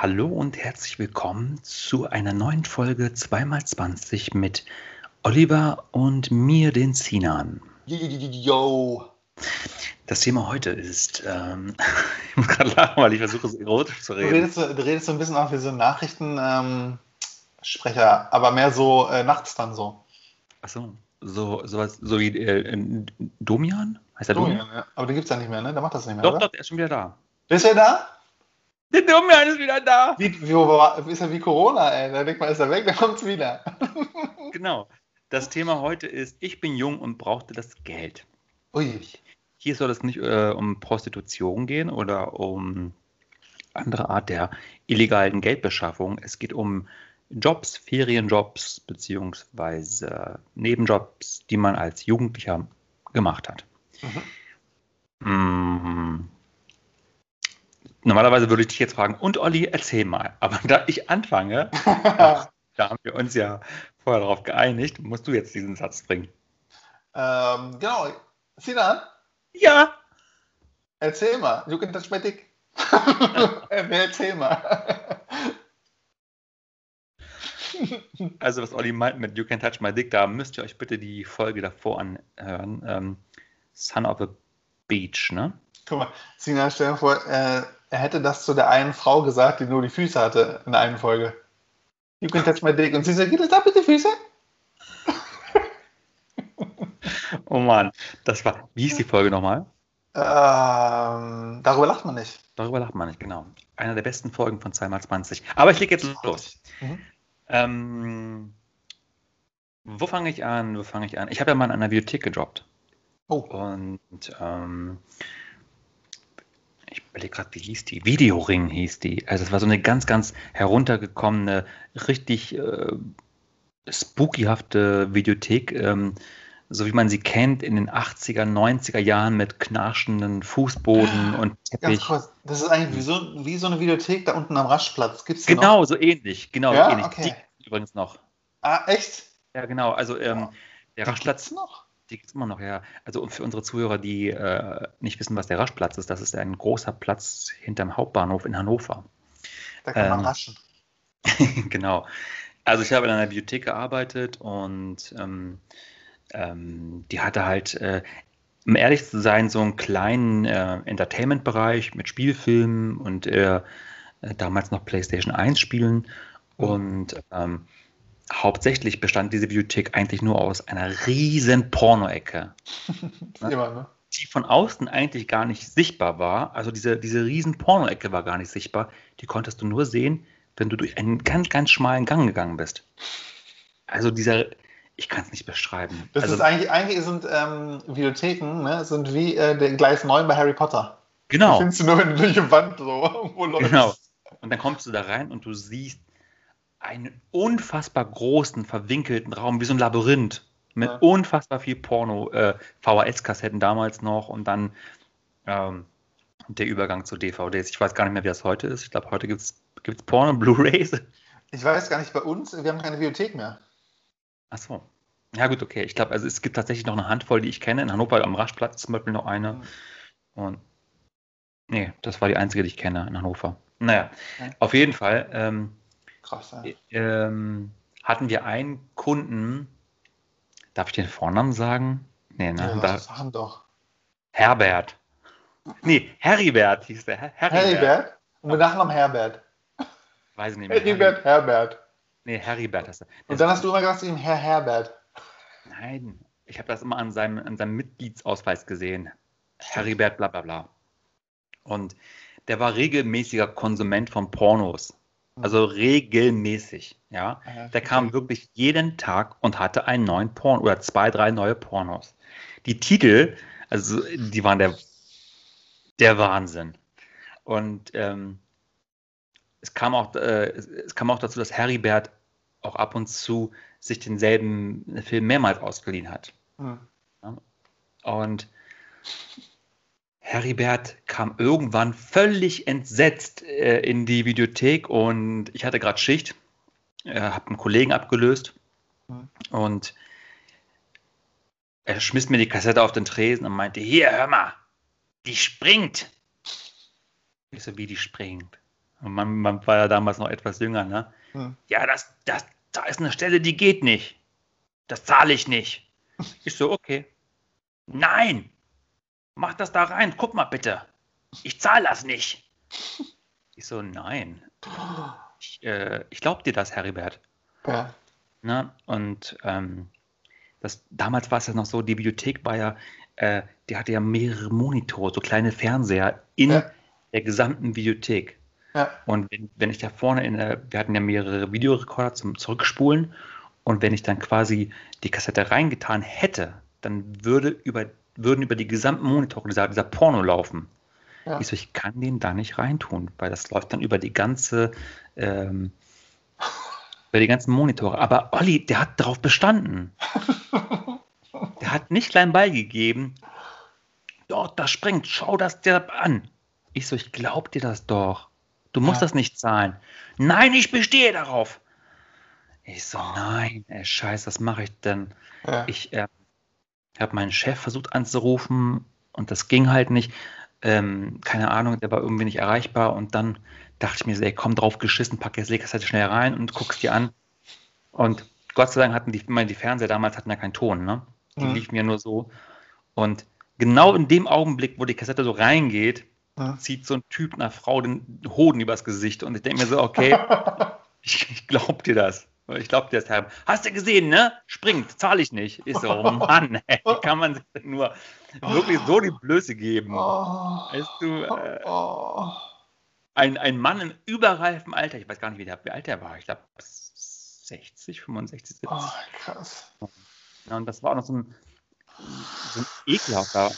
hallo und herzlich willkommen zu einer neuen Folge 2x20 mit Oliver und mir, den Sinan. Yo. Das Thema heute ist, ähm, ich muss gerade lachen, weil ich versuche es erotisch zu Du reden. redest, so- du redest so ein bisschen auch wie so ein Nachrichtensprecher, ähm, aber mehr so äh, nachts dann so. Achso, so, sowas, so wie äh, äh, Domian? Heißt der Domian? Domian, ja. Aber den gibt es ja nicht mehr, ne? Der macht das nicht mehr, Doch, oder? doch, der ist schon wieder da. Ist er da? Der Domian ist wieder da! Wie, wie, ist er wie Corona, ey? Da denkt man, ist er weg, dann kommt's wieder. Genau. Das Thema heute ist, ich bin jung und brauchte das Geld. Ui. Hier soll es nicht äh, um Prostitution gehen oder um andere Art der illegalen Geldbeschaffung. Es geht um Jobs, Ferienjobs beziehungsweise Nebenjobs, die man als Jugendlicher gemacht hat. Mm. Normalerweise würde ich dich jetzt fragen, und Olli, erzähl mal. Aber da ich anfange, da haben wir uns ja vorher darauf geeinigt, musst du jetzt diesen Satz bringen. ähm, genau. Sinan, Ja, erzähl mal. You can touch my dick. Äh, erzähl mal. Also, was Olli meint mit You Can Touch My Dick, da müsst ihr euch bitte die Folge davor anhören. Ähm, Son of a Beach, ne? Guck mal, Sinan, stell dir vor, äh, er hätte das zu der einen Frau gesagt, die nur die Füße hatte in der einen Folge. You can touch my dick. Und sie sagt, geht das ab mit den Füßen? Oh Mann, das war. Wie hieß die Folge nochmal? Ähm, darüber lacht man nicht. Darüber lacht man nicht, genau. Einer der besten Folgen von 2x20. Aber ich leg jetzt los. Mhm. Ähm, wo fange ich an? Wo fange ich an? Ich habe ja mal in einer Bibliothek gejobbt. Oh, Und ähm, ich überlege gerade, wie hieß die? Videoring hieß die. Also es war so eine ganz, ganz heruntergekommene, richtig äh, spookyhafte Videothek, ähm, so wie man sie kennt in den 80er, 90er Jahren mit knarschenden Fußboden und Teppich. kurz. Das ist eigentlich wie so, wie so eine Videothek da unten am Raschplatz. Gibt's die noch? Genau, so ähnlich. Genau, Ja, so ähnlich. okay. Die übrigens noch. Ah, echt? Ja, genau. Also ähm, der Die Raschplatz gibt's noch? Die gibt es immer noch, ja. Also und für unsere Zuhörer, die äh, nicht wissen, was der Raschplatz ist, das ist ein großer Platz hinterm Hauptbahnhof in Hannover. Da kann man Ähm, raschen. genau. Also ich habe in einer Bibliothek gearbeitet und ähm, ähm, die hatte halt, äh, um ehrlich zu sein, so einen kleinen äh, Entertainment-Bereich mit Spielfilmen und äh, äh, damals noch PlayStation 1 Spielen. Und ähm, hauptsächlich bestand diese Bibliothek eigentlich nur aus einer riesen Porno-Ecke. ne? Ne? die von außen eigentlich gar nicht sichtbar war. Also diese, diese riesen Porno-Ecke war gar nicht sichtbar. Die konntest du nur sehen, wenn du durch einen ganz, ganz schmalen Gang gegangen bist. Also dieser, ich kann es nicht beschreiben. Das also, ist eigentlich, eigentlich sind ähm, Videotheken, ne, sind wie äh, der Gleis 9 bei Harry Potter. Die genau, findest du nur, wenn du durch die Wand so irgendwo läufst. genau. Und dann kommst du da rein und du siehst einen unfassbar großen, verwinkelten Raum, wie so ein Labyrinth. Mit Ja. unfassbar viel Porno, äh, VHS-Kassetten damals noch und dann ähm, der Übergang zu DVDs. Ich weiß gar nicht mehr, wie das heute ist. Ich glaube, heute gibt es Porno, Blu-Rays. Ich weiß gar nicht, bei uns, wir haben keine Bibliothek mehr. Ach so. Ja, gut, okay. Ich glaube, also es gibt tatsächlich noch eine Handvoll, die ich kenne. In Hannover am Raschplatz zum Beispiel noch eine. Mhm. Und nee, das war die einzige, die ich kenne in Hannover. Naja, Okay. auf jeden Fall ähm, Krass, ja. ähm, hatten wir einen Kunden, darf ich den Vornamen sagen? Nee, ne? ja da, sagen doch. Herbert. Nee, Heribert hieß der. Her- Heribert. Heribert? Und mit Nachnamen Herbert. Weiß ich nicht mehr. Heribert, Herbert. Nee, Heribert heißt er. Und dann hast du immer gesagt zu ihm, Herr Herbert. Nein, ich habe das immer an seinem, an seinem Mitgliedsausweis gesehen. Heribert, bla bla bla. Und der war regelmäßiger Konsument von Pornos. Also regelmäßig, ja. Ja, Der kam wirklich jeden Tag und hatte einen neuen Porno oder zwei, drei neue Pornos. Die Titel, also die waren der, der Wahnsinn. Und ähm, es, kam auch, äh, es, es kam auch dazu, dass Heribert auch ab und zu sich denselben Film mehrmals ausgeliehen hat. Hm. Und Heribert kam irgendwann völlig entsetzt äh, in die Videothek und ich hatte gerade Schicht, äh, habe einen Kollegen abgelöst Mhm. und er schmiss mir die Kassette auf den Tresen und meinte, hier, hör mal, die springt. Ich so, wie die springt. Und man, man war ja damals noch etwas jünger, ne? Hm. Ja, das, das, da ist eine Stelle, die geht nicht. Das zahle ich nicht. Ich so, okay. Nein, mach das da rein, guck mal bitte. Ich zahle das nicht. Ich so, nein. Ich, äh, ich glaub dir das, Heribert. Ja. Ne? Und ähm, das, damals war es ja noch so, die Bibliothek war ja, äh, die hatte ja mehrere Monitore, so kleine Fernseher in Ja. der gesamten Bibliothek. Ja. Und wenn, wenn ich da vorne in der, wir hatten ja mehrere Videorekorder zum Zurückspulen und wenn ich dann quasi die Kassette reingetan hätte, dann würde über, würden über die gesamten Monitore dieser, dieser Porno laufen. Ja. Ich so, ich kann den da nicht reintun, weil das läuft dann über die ganze, ähm, über die ganzen Monitore. Aber Olli, der hat darauf bestanden. Der hat nicht klein beigegeben. Dort, das springt, schau das dir an. Ich so, ich glaub dir das doch. Du musst Ja. das nicht zahlen. Nein, ich bestehe darauf. Ich so, nein, ey, scheiße, was mache ich denn? Ja. Ich äh, habe meinen Chef versucht anzurufen und das ging halt nicht. Ähm, keine Ahnung, der war irgendwie nicht erreichbar und dann dachte ich mir so, ey, komm drauf geschissen, pack jetzt Legerseite schnell rein und guckst dir an. Und Gott sei Dank hatten die, meine, die Fernseher damals hatten ja keinen Ton, ne? Die Mhm. liefen ja nur so. Und genau in dem Augenblick, wo die Kassette so reingeht, Zieht so ein Typ einer Frau den Hoden übers Gesicht und ich denke mir so, okay, ich, ich glaub dir das. Ich glaub dir das, Herr. Hast du gesehen, ne? Springt, zahle ich nicht. Ist so, oh Mann, ey, kann man sich nur wirklich so die Blöße geben? Oh. Weißt du, äh, Oh. ein, ein Mann im überreifen Alter, ich weiß gar nicht, wie, der, wie alt der war, ich glaube 60, 65, 70. Oh, krass. Ja, und das war auch noch so ein, so ein ekelhafter.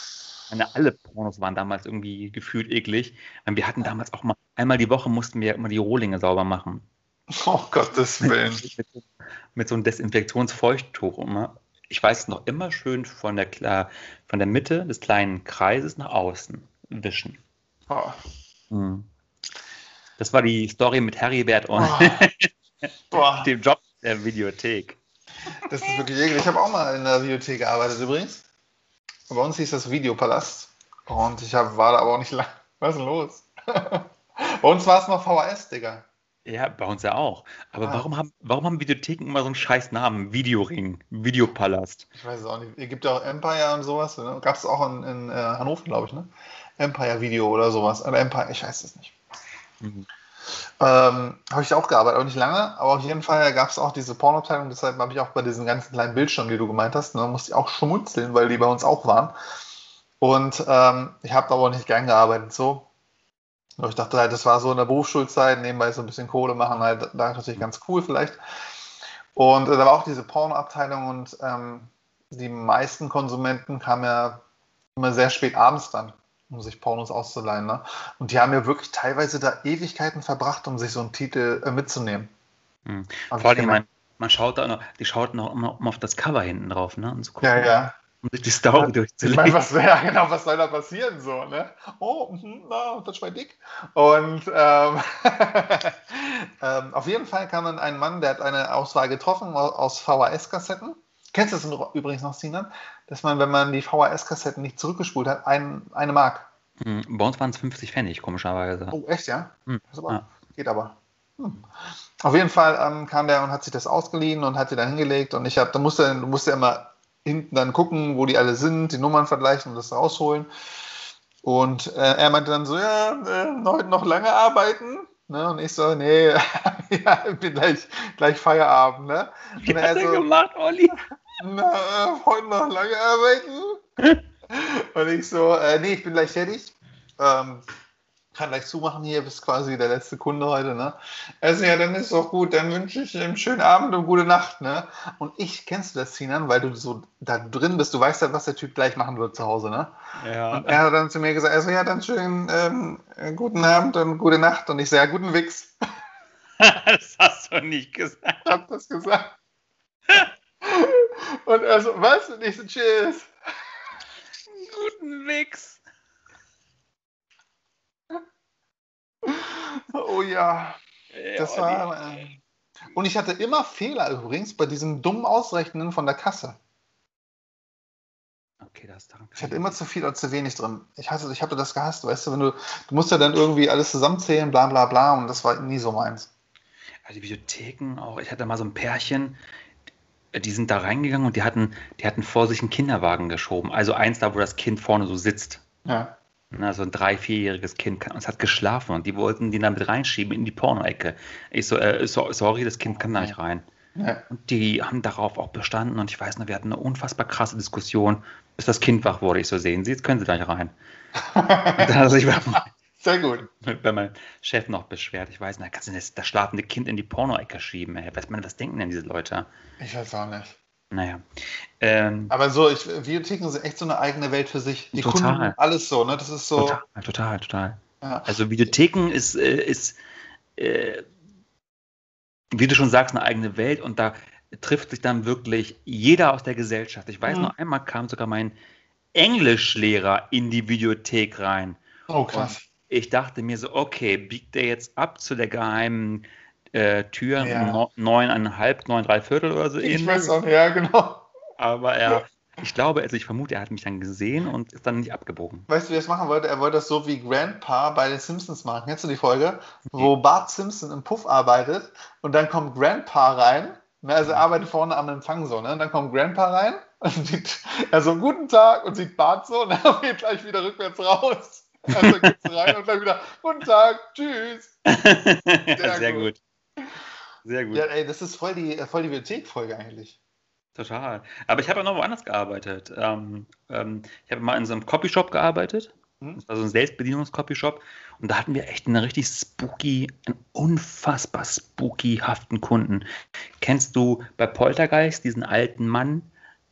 Meine, alle Pornos waren damals irgendwie gefühlt eklig. Wir hatten damals auch mal, einmal die Woche mussten wir immer die Rohlinge sauber machen. Oh Gottes Willen. mit, so- mit so einem Desinfektionsfeuchttuch immer. Ich weiß es noch immer schön von der, von der Mitte des kleinen Kreises nach außen wischen. Oh. Mhm. Das war die Story mit Heribert und Oh. Dem Job der Videothek. das ist wirklich eklig. Ich habe auch mal in der Videothek gearbeitet übrigens. Bei uns hieß das Videopalast. Und ich hab, war da aber auch nicht lang. Was ist denn los? Bei uns war es noch VHS, Digga. Ja, bei uns ja auch. Aber Ah. warum, haben, warum haben Videotheken immer so einen scheiß Namen? Videoring, Videopalast. Ich weiß es auch nicht. Es gibt ja auch Empire und sowas. Ne? Gab es auch in, in äh, Hannover, glaube ich, ne? Empire Video oder sowas. Oder Empire, ich weiß es nicht. Mhm. Ähm, habe ich auch gearbeitet, auch nicht lange, aber auf jeden Fall gab es auch diese Pornoabteilung, deshalb habe ich auch bei diesen ganzen kleinen Bildschirmen, die du gemeint hast, ne, musste ich auch schmunzeln, weil die bei uns auch waren. Und ähm, ich habe aber auch nicht gern gearbeitet so. Aber ich dachte halt, das war so in der Berufsschulzeit, nebenbei so ein bisschen Kohle machen, halt da natürlich ganz cool vielleicht. Und äh, da war auch diese Pornoabteilung und ähm, die meisten Konsumenten kamen ja immer sehr spät abends dann, um sich Pornos auszuleihen. Ne? Und die haben ja wirklich teilweise da Ewigkeiten verbracht, um sich so einen Titel äh, mitzunehmen. Mhm. Vor allem, man, man schaut da noch, die schauten auch immer, immer auf das Cover hinten drauf, ne? Und so gucken, ja, ja. um sich die Story Ich meine, durchzulegen. was, ja, genau, was soll da passieren so, ne? Oh, mhm, na, das war dick. Und ähm, ähm, auf jeden Fall kam dann ein Mann, der hat eine Auswahl getroffen au- aus VHS-Kassetten. Kennst du das übrigens noch, Sinan? Dass man, wenn man die VHS-Kassetten nicht zurückgespult hat, ein, eine Mark. Mhm. Bei uns waren es 50 Pfennig, komischerweise. Oh, echt, ja? Hm, Das ist aber, ja. Geht aber. Hm. Auf jeden Fall ähm, kam der und hat sich das ausgeliehen und hat die dann hingelegt. Und ich habe, da musste, du musst ja immer hinten dann gucken, wo die alle sind, die Nummern vergleichen und das rausholen. Und äh, er meinte dann so, ja, äh, heute noch lange arbeiten. Ne? Und ich so, nee, ja, ich bin gleich, gleich Feierabend. Ne? Und er er so, gemacht, Olli? Na, äh, heute noch lange arbeiten? Und ich so, äh, nee, ich bin gleich fertig. Ähm, kann gleich zumachen hier, bist quasi der letzte Kunde heute, ne? Also ja, dann ist doch gut, dann wünsche ich einen schönen Abend und gute Nacht, ne? Und ich, kennst du das, Sinan, weil du so da drin bist, du weißt ja, was der Typ gleich machen wird zu Hause, ne? Ja. Und er hat dann zu mir gesagt, also ja, dann schönen ähm, äh, guten Abend und gute Nacht. Und ich sage, ja, guten Wix. das hast du nicht gesagt. Ich hab das gesagt. Und er so, was? Und ich so, tschüss. Guten Mix. Oh ja. ja das war. Äh, und ich hatte immer Fehler übrigens bei diesem dummen Ausrechnen von der Kasse. Okay, das daran ich hatte immer zu viel oder zu wenig drin. Ich, hatte, ich hatte das gehasst, weißt du, wenn du, du musst ja dann irgendwie alles zusammenzählen, bla bla bla, und das war nie so meins. Also Bibliotheken auch, ich hatte mal so ein Pärchen, die sind da reingegangen und die hatten, die hatten vor sich einen Kinderwagen geschoben. Also eins da, wo das Kind vorne so sitzt. Ja. Na, so ein drei-, vierjähriges Kind. Und es hat geschlafen und die wollten die damit reinschieben in die Porno-Ecke. Ich so, äh, so, sorry, das Kind kann da nicht rein. ja. Und die haben darauf auch bestanden und ich weiß noch, wir hatten eine unfassbar krasse Diskussion, bis das Kind wach wurde. Ich so, sehen Sie, jetzt können Sie da nicht rein. Und dann er sich bei, Sehr gut. bei meinem Chef noch beschwert. Ich weiß nicht, kannst du das, das schlafende Kind in die Porno-Ecke schieben? Ey? Man, was denken denn diese Leute? Ich weiß auch nicht. Naja. Ähm, Aber so, ich, Videotheken sind echt so eine eigene Welt für sich. Die Total. Kunden, alles so, ne? Das ist so. total, total, total. Ja. Also Videotheken ist, äh, ist äh, wie du schon sagst, eine eigene Welt und da trifft sich dann wirklich jeder aus der Gesellschaft. Ich weiß Mhm. noch einmal kam sogar mein Englischlehrer in die Videothek rein. Oh, krass. Ich dachte mir so, okay, biegt der jetzt ab zu der geheimen äh, Tür Ja. neuneinhalb, neun, drei Viertel oder so Ich ähnlich. weiß auch ja, genau. Aber er, ich glaube, also ich vermute, er hat mich dann gesehen und ist dann nicht abgebogen. Weißt du, wie er es machen wollte? Er wollte das so wie Grandpa bei den Simpsons machen. Kennst du die Folge? Wo Bart Simpson im Puff arbeitet und dann kommt Grandpa rein. Ne, also er arbeitet vorne am Empfang so, ne? Und dann kommt Grandpa rein und sieht, er so, guten Tag und sieht Bart so und er geht gleich wieder rückwärts raus. Also geht's rein und dann wieder, guten Tag, tschüss. Sehr gut. gut. Sehr gut. Ja, ey, das ist voll die, voll die Bibliothek-Folge eigentlich. Total. Aber ich habe ja noch woanders gearbeitet. Ähm, ähm, ich habe mal in so einem Copyshop gearbeitet. Mhm. Das war so ein Selbstbedienungs-Copyshop. Und da hatten wir echt einen richtig spooky, einen unfassbar spooky-haften Kunden. Kennst du bei Poltergeist diesen alten Mann?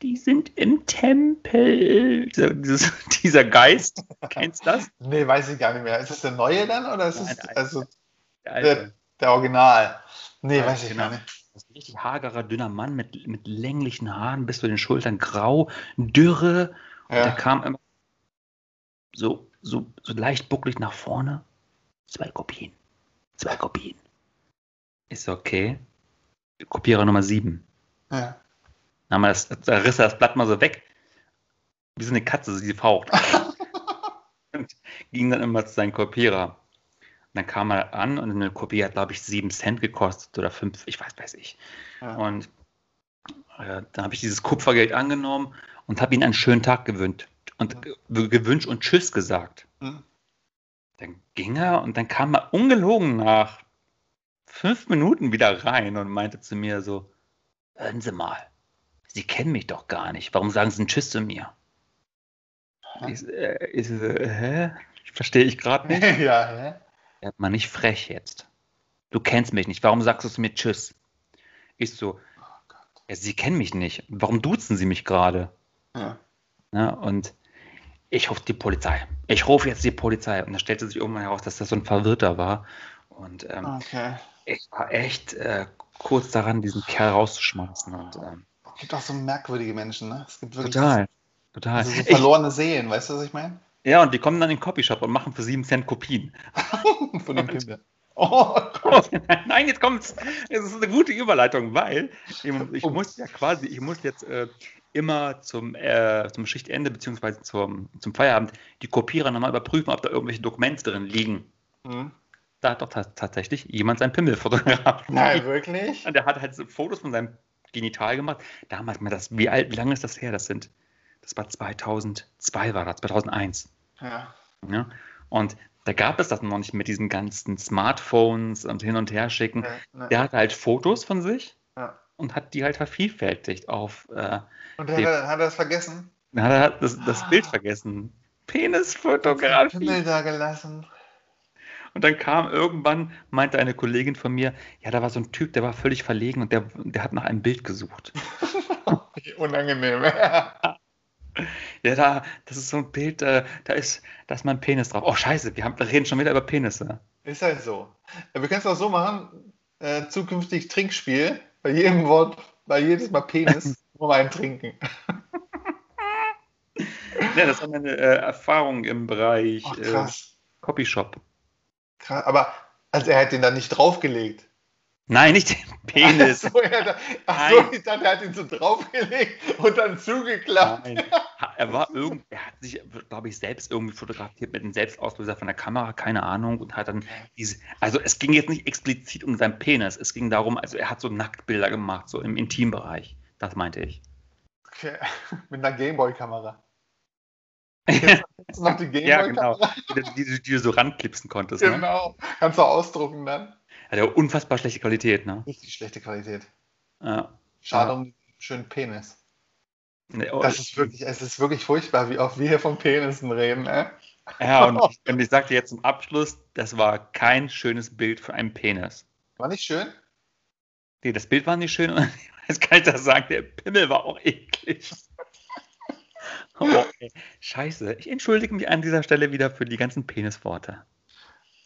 Die sind im Tempel. Dieser, dieses, dieser Geist. Kennst du das? Nee, weiß ich gar nicht mehr. Ist das der neue dann oder ist Nein, es der also Der alte. der Original? Nee, Ja, weiß ich genau. gar nicht. Das ist ein richtig hagerer, dünner Mann mit, mit länglichen Haaren bis zu den Schultern, grau, dürre. Und der Ja. kam immer so, so, so leicht bucklig nach vorne. Zwei Kopien. Zwei Kopien. Ist okay. Kopierer Nummer sieben. ja. Dann haben wir das, da riss er das Blatt mal so weg. Wie so eine Katze, die faucht. und ging dann immer zu seinem Kopierer. Und dann kam er an und eine Kopie hat, glaube ich, sieben Cent gekostet oder fünf, ich weiß, weiß ich. Ja. Und äh, dann habe ich dieses Kupfergeld angenommen und habe ihm einen schönen Tag gewünscht und ge- gewünscht und Tschüss gesagt. Hm. Dann ging er und dann kam er ungelogen nach fünf Minuten wieder rein und meinte zu mir so, hören Sie mal, Sie kennen mich doch gar nicht. Warum sagen Sie einen Tschüss zu mir? Ich, äh, ich, so, hä? Verstehe ich gerade nicht. ja, hä? Werd mal nicht frech jetzt. Du kennst mich nicht. Warum sagst du zu mir Tschüss? Ich so, Oh Gott. ja, Sie kennen mich nicht. Warum duzen Sie mich gerade? Ja. Ne? Und ich rufe die Polizei. Ich rufe jetzt die Polizei. Und da stellte sich irgendwann heraus, dass das so ein Verwirrter war. Und ähm, Okay. ich war echt äh, kurz daran, diesen Kerl rauszuschmeißen. Und, ähm, gibt auch so merkwürdige Menschen, ne? Es gibt wirklich total. Total. Also so Ich, verlorene Seelen, weißt du, was ich meine? ja, und die kommen dann in den Copyshop und machen für 7 Cent Kopien. Von dem Pimmel. Oh Gott. Nein, jetzt kommt's. Es ist eine gute Überleitung, weil ich, ich muss ja quasi, ich muss jetzt äh, immer zum, äh, zum Schichtende beziehungsweise zum, zum Feierabend die Kopierer nochmal überprüfen, ob da irgendwelche Dokumente drin liegen. Hm. Da hat doch ta- tatsächlich jemand sein Pimmel fotografiert. Nein, wirklich? Und der hat halt so Fotos von seinem Genital gemacht. Damals mal das, wie alt, wie lange ist das her? Das sind, das war 2002 war das, 2001. Ja. Ja? Und da gab es das noch nicht mit diesen ganzen Smartphones und hin und her schicken. Nee, nee. Der hatte halt Fotos von sich Ja. und hat die halt vervielfältigt auf. Äh, Und der hat, hat er das vergessen? dann hat er das, das Ah. Bild vergessen. Pimmel Penisfotografie. da gelassen. Und dann kam irgendwann, meinte eine Kollegin von mir, ja, da war so ein Typ, der war völlig verlegen und der, der hat nach einem Bild gesucht. Unangenehm. Ja, da, das ist so ein Bild, äh, da ist, da ist mein Penis drauf. Oh, scheiße, wir, haben, wir reden schon wieder über Penisse. Ist halt so. Wir können es auch so machen, äh, zukünftig Trinkspiel, bei jedem Wort, bei jedes Mal Penis, nur mal einen trinken. Ja, das war meine äh, Erfahrung im Bereich Ach, äh. Copyshop. Krass. Aber Also er hat den da nicht draufgelegt. Nein, nicht den Penis. Ach so, er, ach so, ich dachte, er hat ihn so draufgelegt und dann zugeklappt. Nein. Er war irgend, er hat sich, glaube ich, selbst irgendwie fotografiert mit einem Selbstauslöser von der Kamera, keine Ahnung, und hat dann diese, also es ging jetzt nicht explizit um seinen Penis, es ging darum, also er hat so Nacktbilder gemacht, so im Intimbereich. Das meinte ich. Okay. Mit einer Gameboy-Kamera. Ja, Jetzt noch die Gameboy-Kamera. genau. Die, die, die du so ranklipsen konntest. Ne? Genau. Kannst du ausdrucken dann. Hat ja unfassbar schlechte Qualität, ne? Richtig schlechte Qualität. Ja. Schade Ja. um den schönen Penis. Nee, oh, Das ist wirklich, es ist wirklich furchtbar, wie oft wir hier von Penissen reden, ne? Ja, und ich, und ich sag dir jetzt zum Abschluss, das war kein schönes Bild von einem Penis. War nicht schön? Nee, das Bild war nicht schön und jetzt kann ich das sagen, der Pimmel war auch eklig. Oh, ey. Scheiße, ich entschuldige mich an dieser Stelle wieder für die ganzen Penisworte.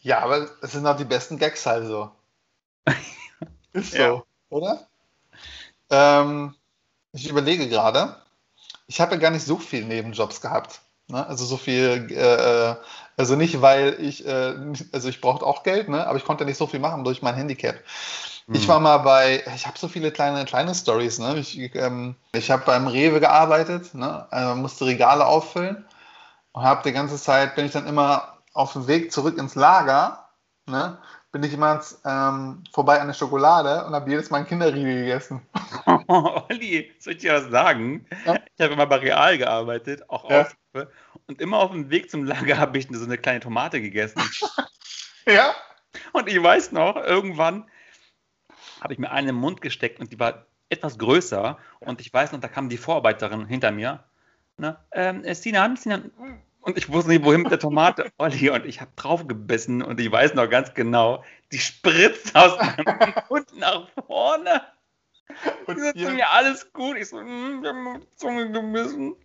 Ja, aber es sind auch die besten Gags halt so. Ist so, Ja. oder? Ähm, ich überlege gerade, ich habe ja gar nicht so viele Nebenjobs gehabt. Ne? Also so viel, äh, also nicht, weil ich, äh, also ich brauchte auch Geld, ne? aber ich konnte nicht so viel machen durch mein Handicap. Ich war mal bei, ich habe so viele kleine, kleine Stories. Ne? Ich, ähm, ich habe beim Rewe gearbeitet, ne? äh, musste Regale auffüllen und habe die ganze Zeit, bin ich dann immer auf dem Weg zurück ins Lager, ne? bin ich immer ähm, vorbei an der Schokolade und habe jedes Mal einen Kinderriegel gegessen. Olli, soll ich dir was sagen? Ja. Ich habe immer bei Real gearbeitet, auch Ja. Aushilfe. Und immer auf dem Weg zum Lager habe ich so eine kleine Tomate gegessen. Ja? Und ich weiß noch, irgendwann habe ich mir eine im Mund gesteckt und die war etwas größer. Und ich weiß noch, da kam die Vorarbeiterin hinter mir. Ne? Ähm, äh, Sinan, Sinan. Und ich wusste nicht, wohin mit der Tomate. Olli, und ich habe drauf gebissen und ich weiß noch ganz genau, die spritzt aus meinem Mund nach vorne. Und Die sagt mir, alles gut. Ich so, mm, ich hab mir die Zunge gebissen.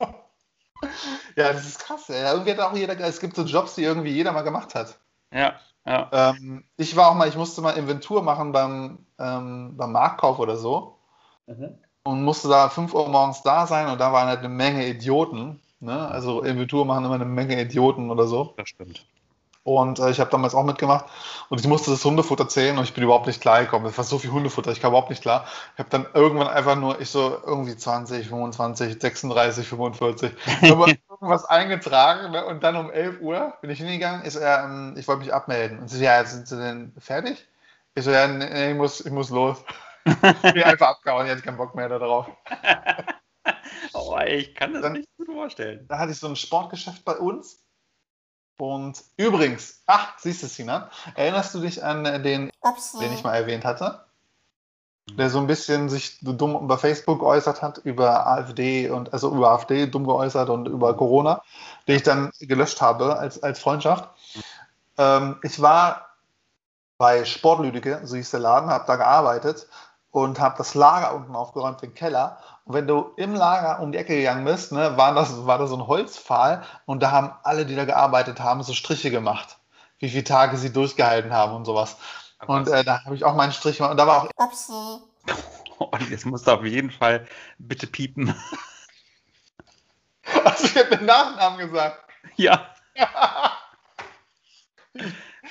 ja, das ist krass. Ey. Irgendwie hat auch jeder, es gibt so Jobs, die irgendwie jeder mal gemacht hat. Ja, ja. Ähm, ich war auch mal, ich musste mal Inventur machen beim, ähm, beim Marktkauf oder so. und musste da 5 Uhr morgens da sein und da waren halt eine Menge Idioten. Ne? Also Inventur machen immer eine Menge Idioten oder so. Das stimmt. Und äh, ich habe damals auch mitgemacht und ich musste das Hundefutter zählen und ich bin überhaupt nicht klar gekommen. Es war so viel Hundefutter, ich kam überhaupt nicht klar. Ich habe dann irgendwann einfach nur, ich so irgendwie 20, 25, 36, 45, aber irgendwas eingetragen ne? und dann um 11 Uhr bin ich hingegangen, ist, äh, ähm, ich wollte mich abmelden. Und sie so, ja, sind Sie denn fertig? Ich so, ja, nee, ich muss, ich muss los. Ich bin einfach abgehauen, ich hatte keinen Bock mehr darauf. Oh, ich kann das Dann- nicht gut vorstellen. da hatte ich so ein Sportgeschäft bei uns. Und übrigens, ach, siehst du, Sinan, erinnerst du dich an den, den ich mal erwähnt hatte? Der so ein bisschen sich dumm über Facebook geäußert hat, über AfD und also über AfD dumm geäußert und über Corona, den ich dann gelöscht habe als, als Freundschaft. Ähm, ich war bei Sportlüdecke, so hieß der Laden, habe da gearbeitet und habe das Lager unten aufgeräumt, den Keller. Und wenn du im Lager um die Ecke gegangen bist, ne, war, das, war da so ein Holzpfahl und da haben alle, die da gearbeitet haben, so Striche gemacht, wie viele Tage sie durchgehalten haben und sowas. Und äh, da habe ich auch meinen Strich gemacht und da war auch Olli, das musst du auf jeden Fall bitte piepen. Also ich habe den Nachnamen gesagt. ja,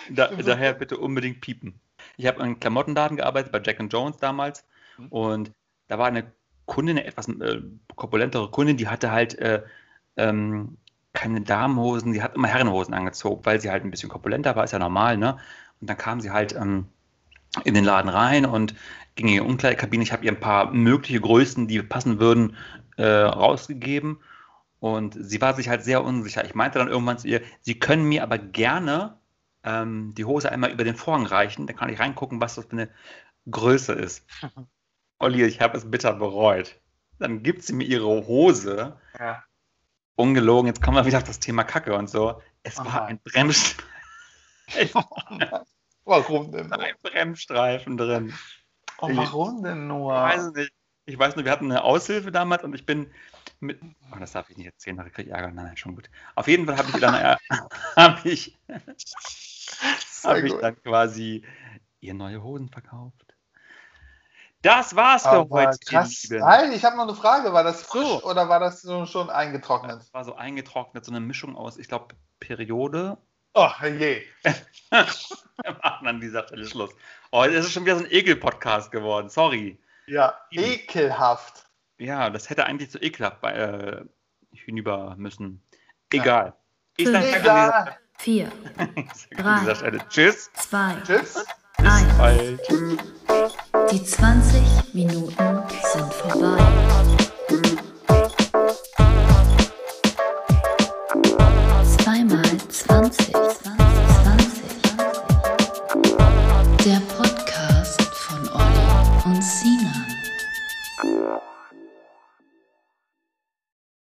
da, daher bitte unbedingt piepen. Ich habe in einem Klamottenladen gearbeitet, bei Jack Jones damals. Mhm. Und da war eine Kundin, eine etwas äh, korpulentere Kundin, die hatte halt äh, ähm, keine Damenhosen, die hat immer Herrenhosen angezogen, weil sie halt ein bisschen korpulenter war, ist ja normal, ne? Und dann kam sie halt ähm, in den Laden rein und ging in die Umkleidekabine. Ich habe ihr ein paar mögliche Größen, die passen würden, äh, rausgegeben. Und sie war sich halt sehr unsicher. Ich meinte dann irgendwann zu ihr, Sie können mir aber gerne ähm, die Hose einmal über den Vorhang reichen, dann kann ich reingucken, was das für eine Größe ist. Olli, ich habe es bitter bereut. Dann gibt sie mir ihre Hose. Ja. Ungelogen, jetzt kommen wir wieder auf das Thema Kacke und so. Es war ein, Brems Warum denn? nur? ein Bremsstreifen drin. Oh, warum denn nur? Ich weiß nicht. Ich weiß nur, wir hatten eine Aushilfe damals und ich bin mit. Oh, das darf ich nicht erzählen, nachher kriege ich Ärger. Nein, nein, schon gut. Auf jeden Fall habe ich dann, habe ich, habe ich dann quasi ihr neue Hosen verkauft. Das war's für Aber heute, krass. Halt, ich habe noch eine Frage. War das frisch So. oder war das so schon eingetrocknet? Das war so eingetrocknet, so eine Mischung aus, ich glaube, Periode Oh, je. Wir machen an dieser Stelle Schluss. Oh, es ist schon wieder so ein Ekel-Podcast geworden. Sorry. Ja, ekelhaft. Ja, das hätte eigentlich so ekelhaft bei, äh, hinüber müssen. Egal. Ich Fünf. sage an, Egal. vier, dieser- ich sag an dieser Stelle Tschüss. zwei, Tschüss. eins. Bald. Die 20 Minuten sind vorbei.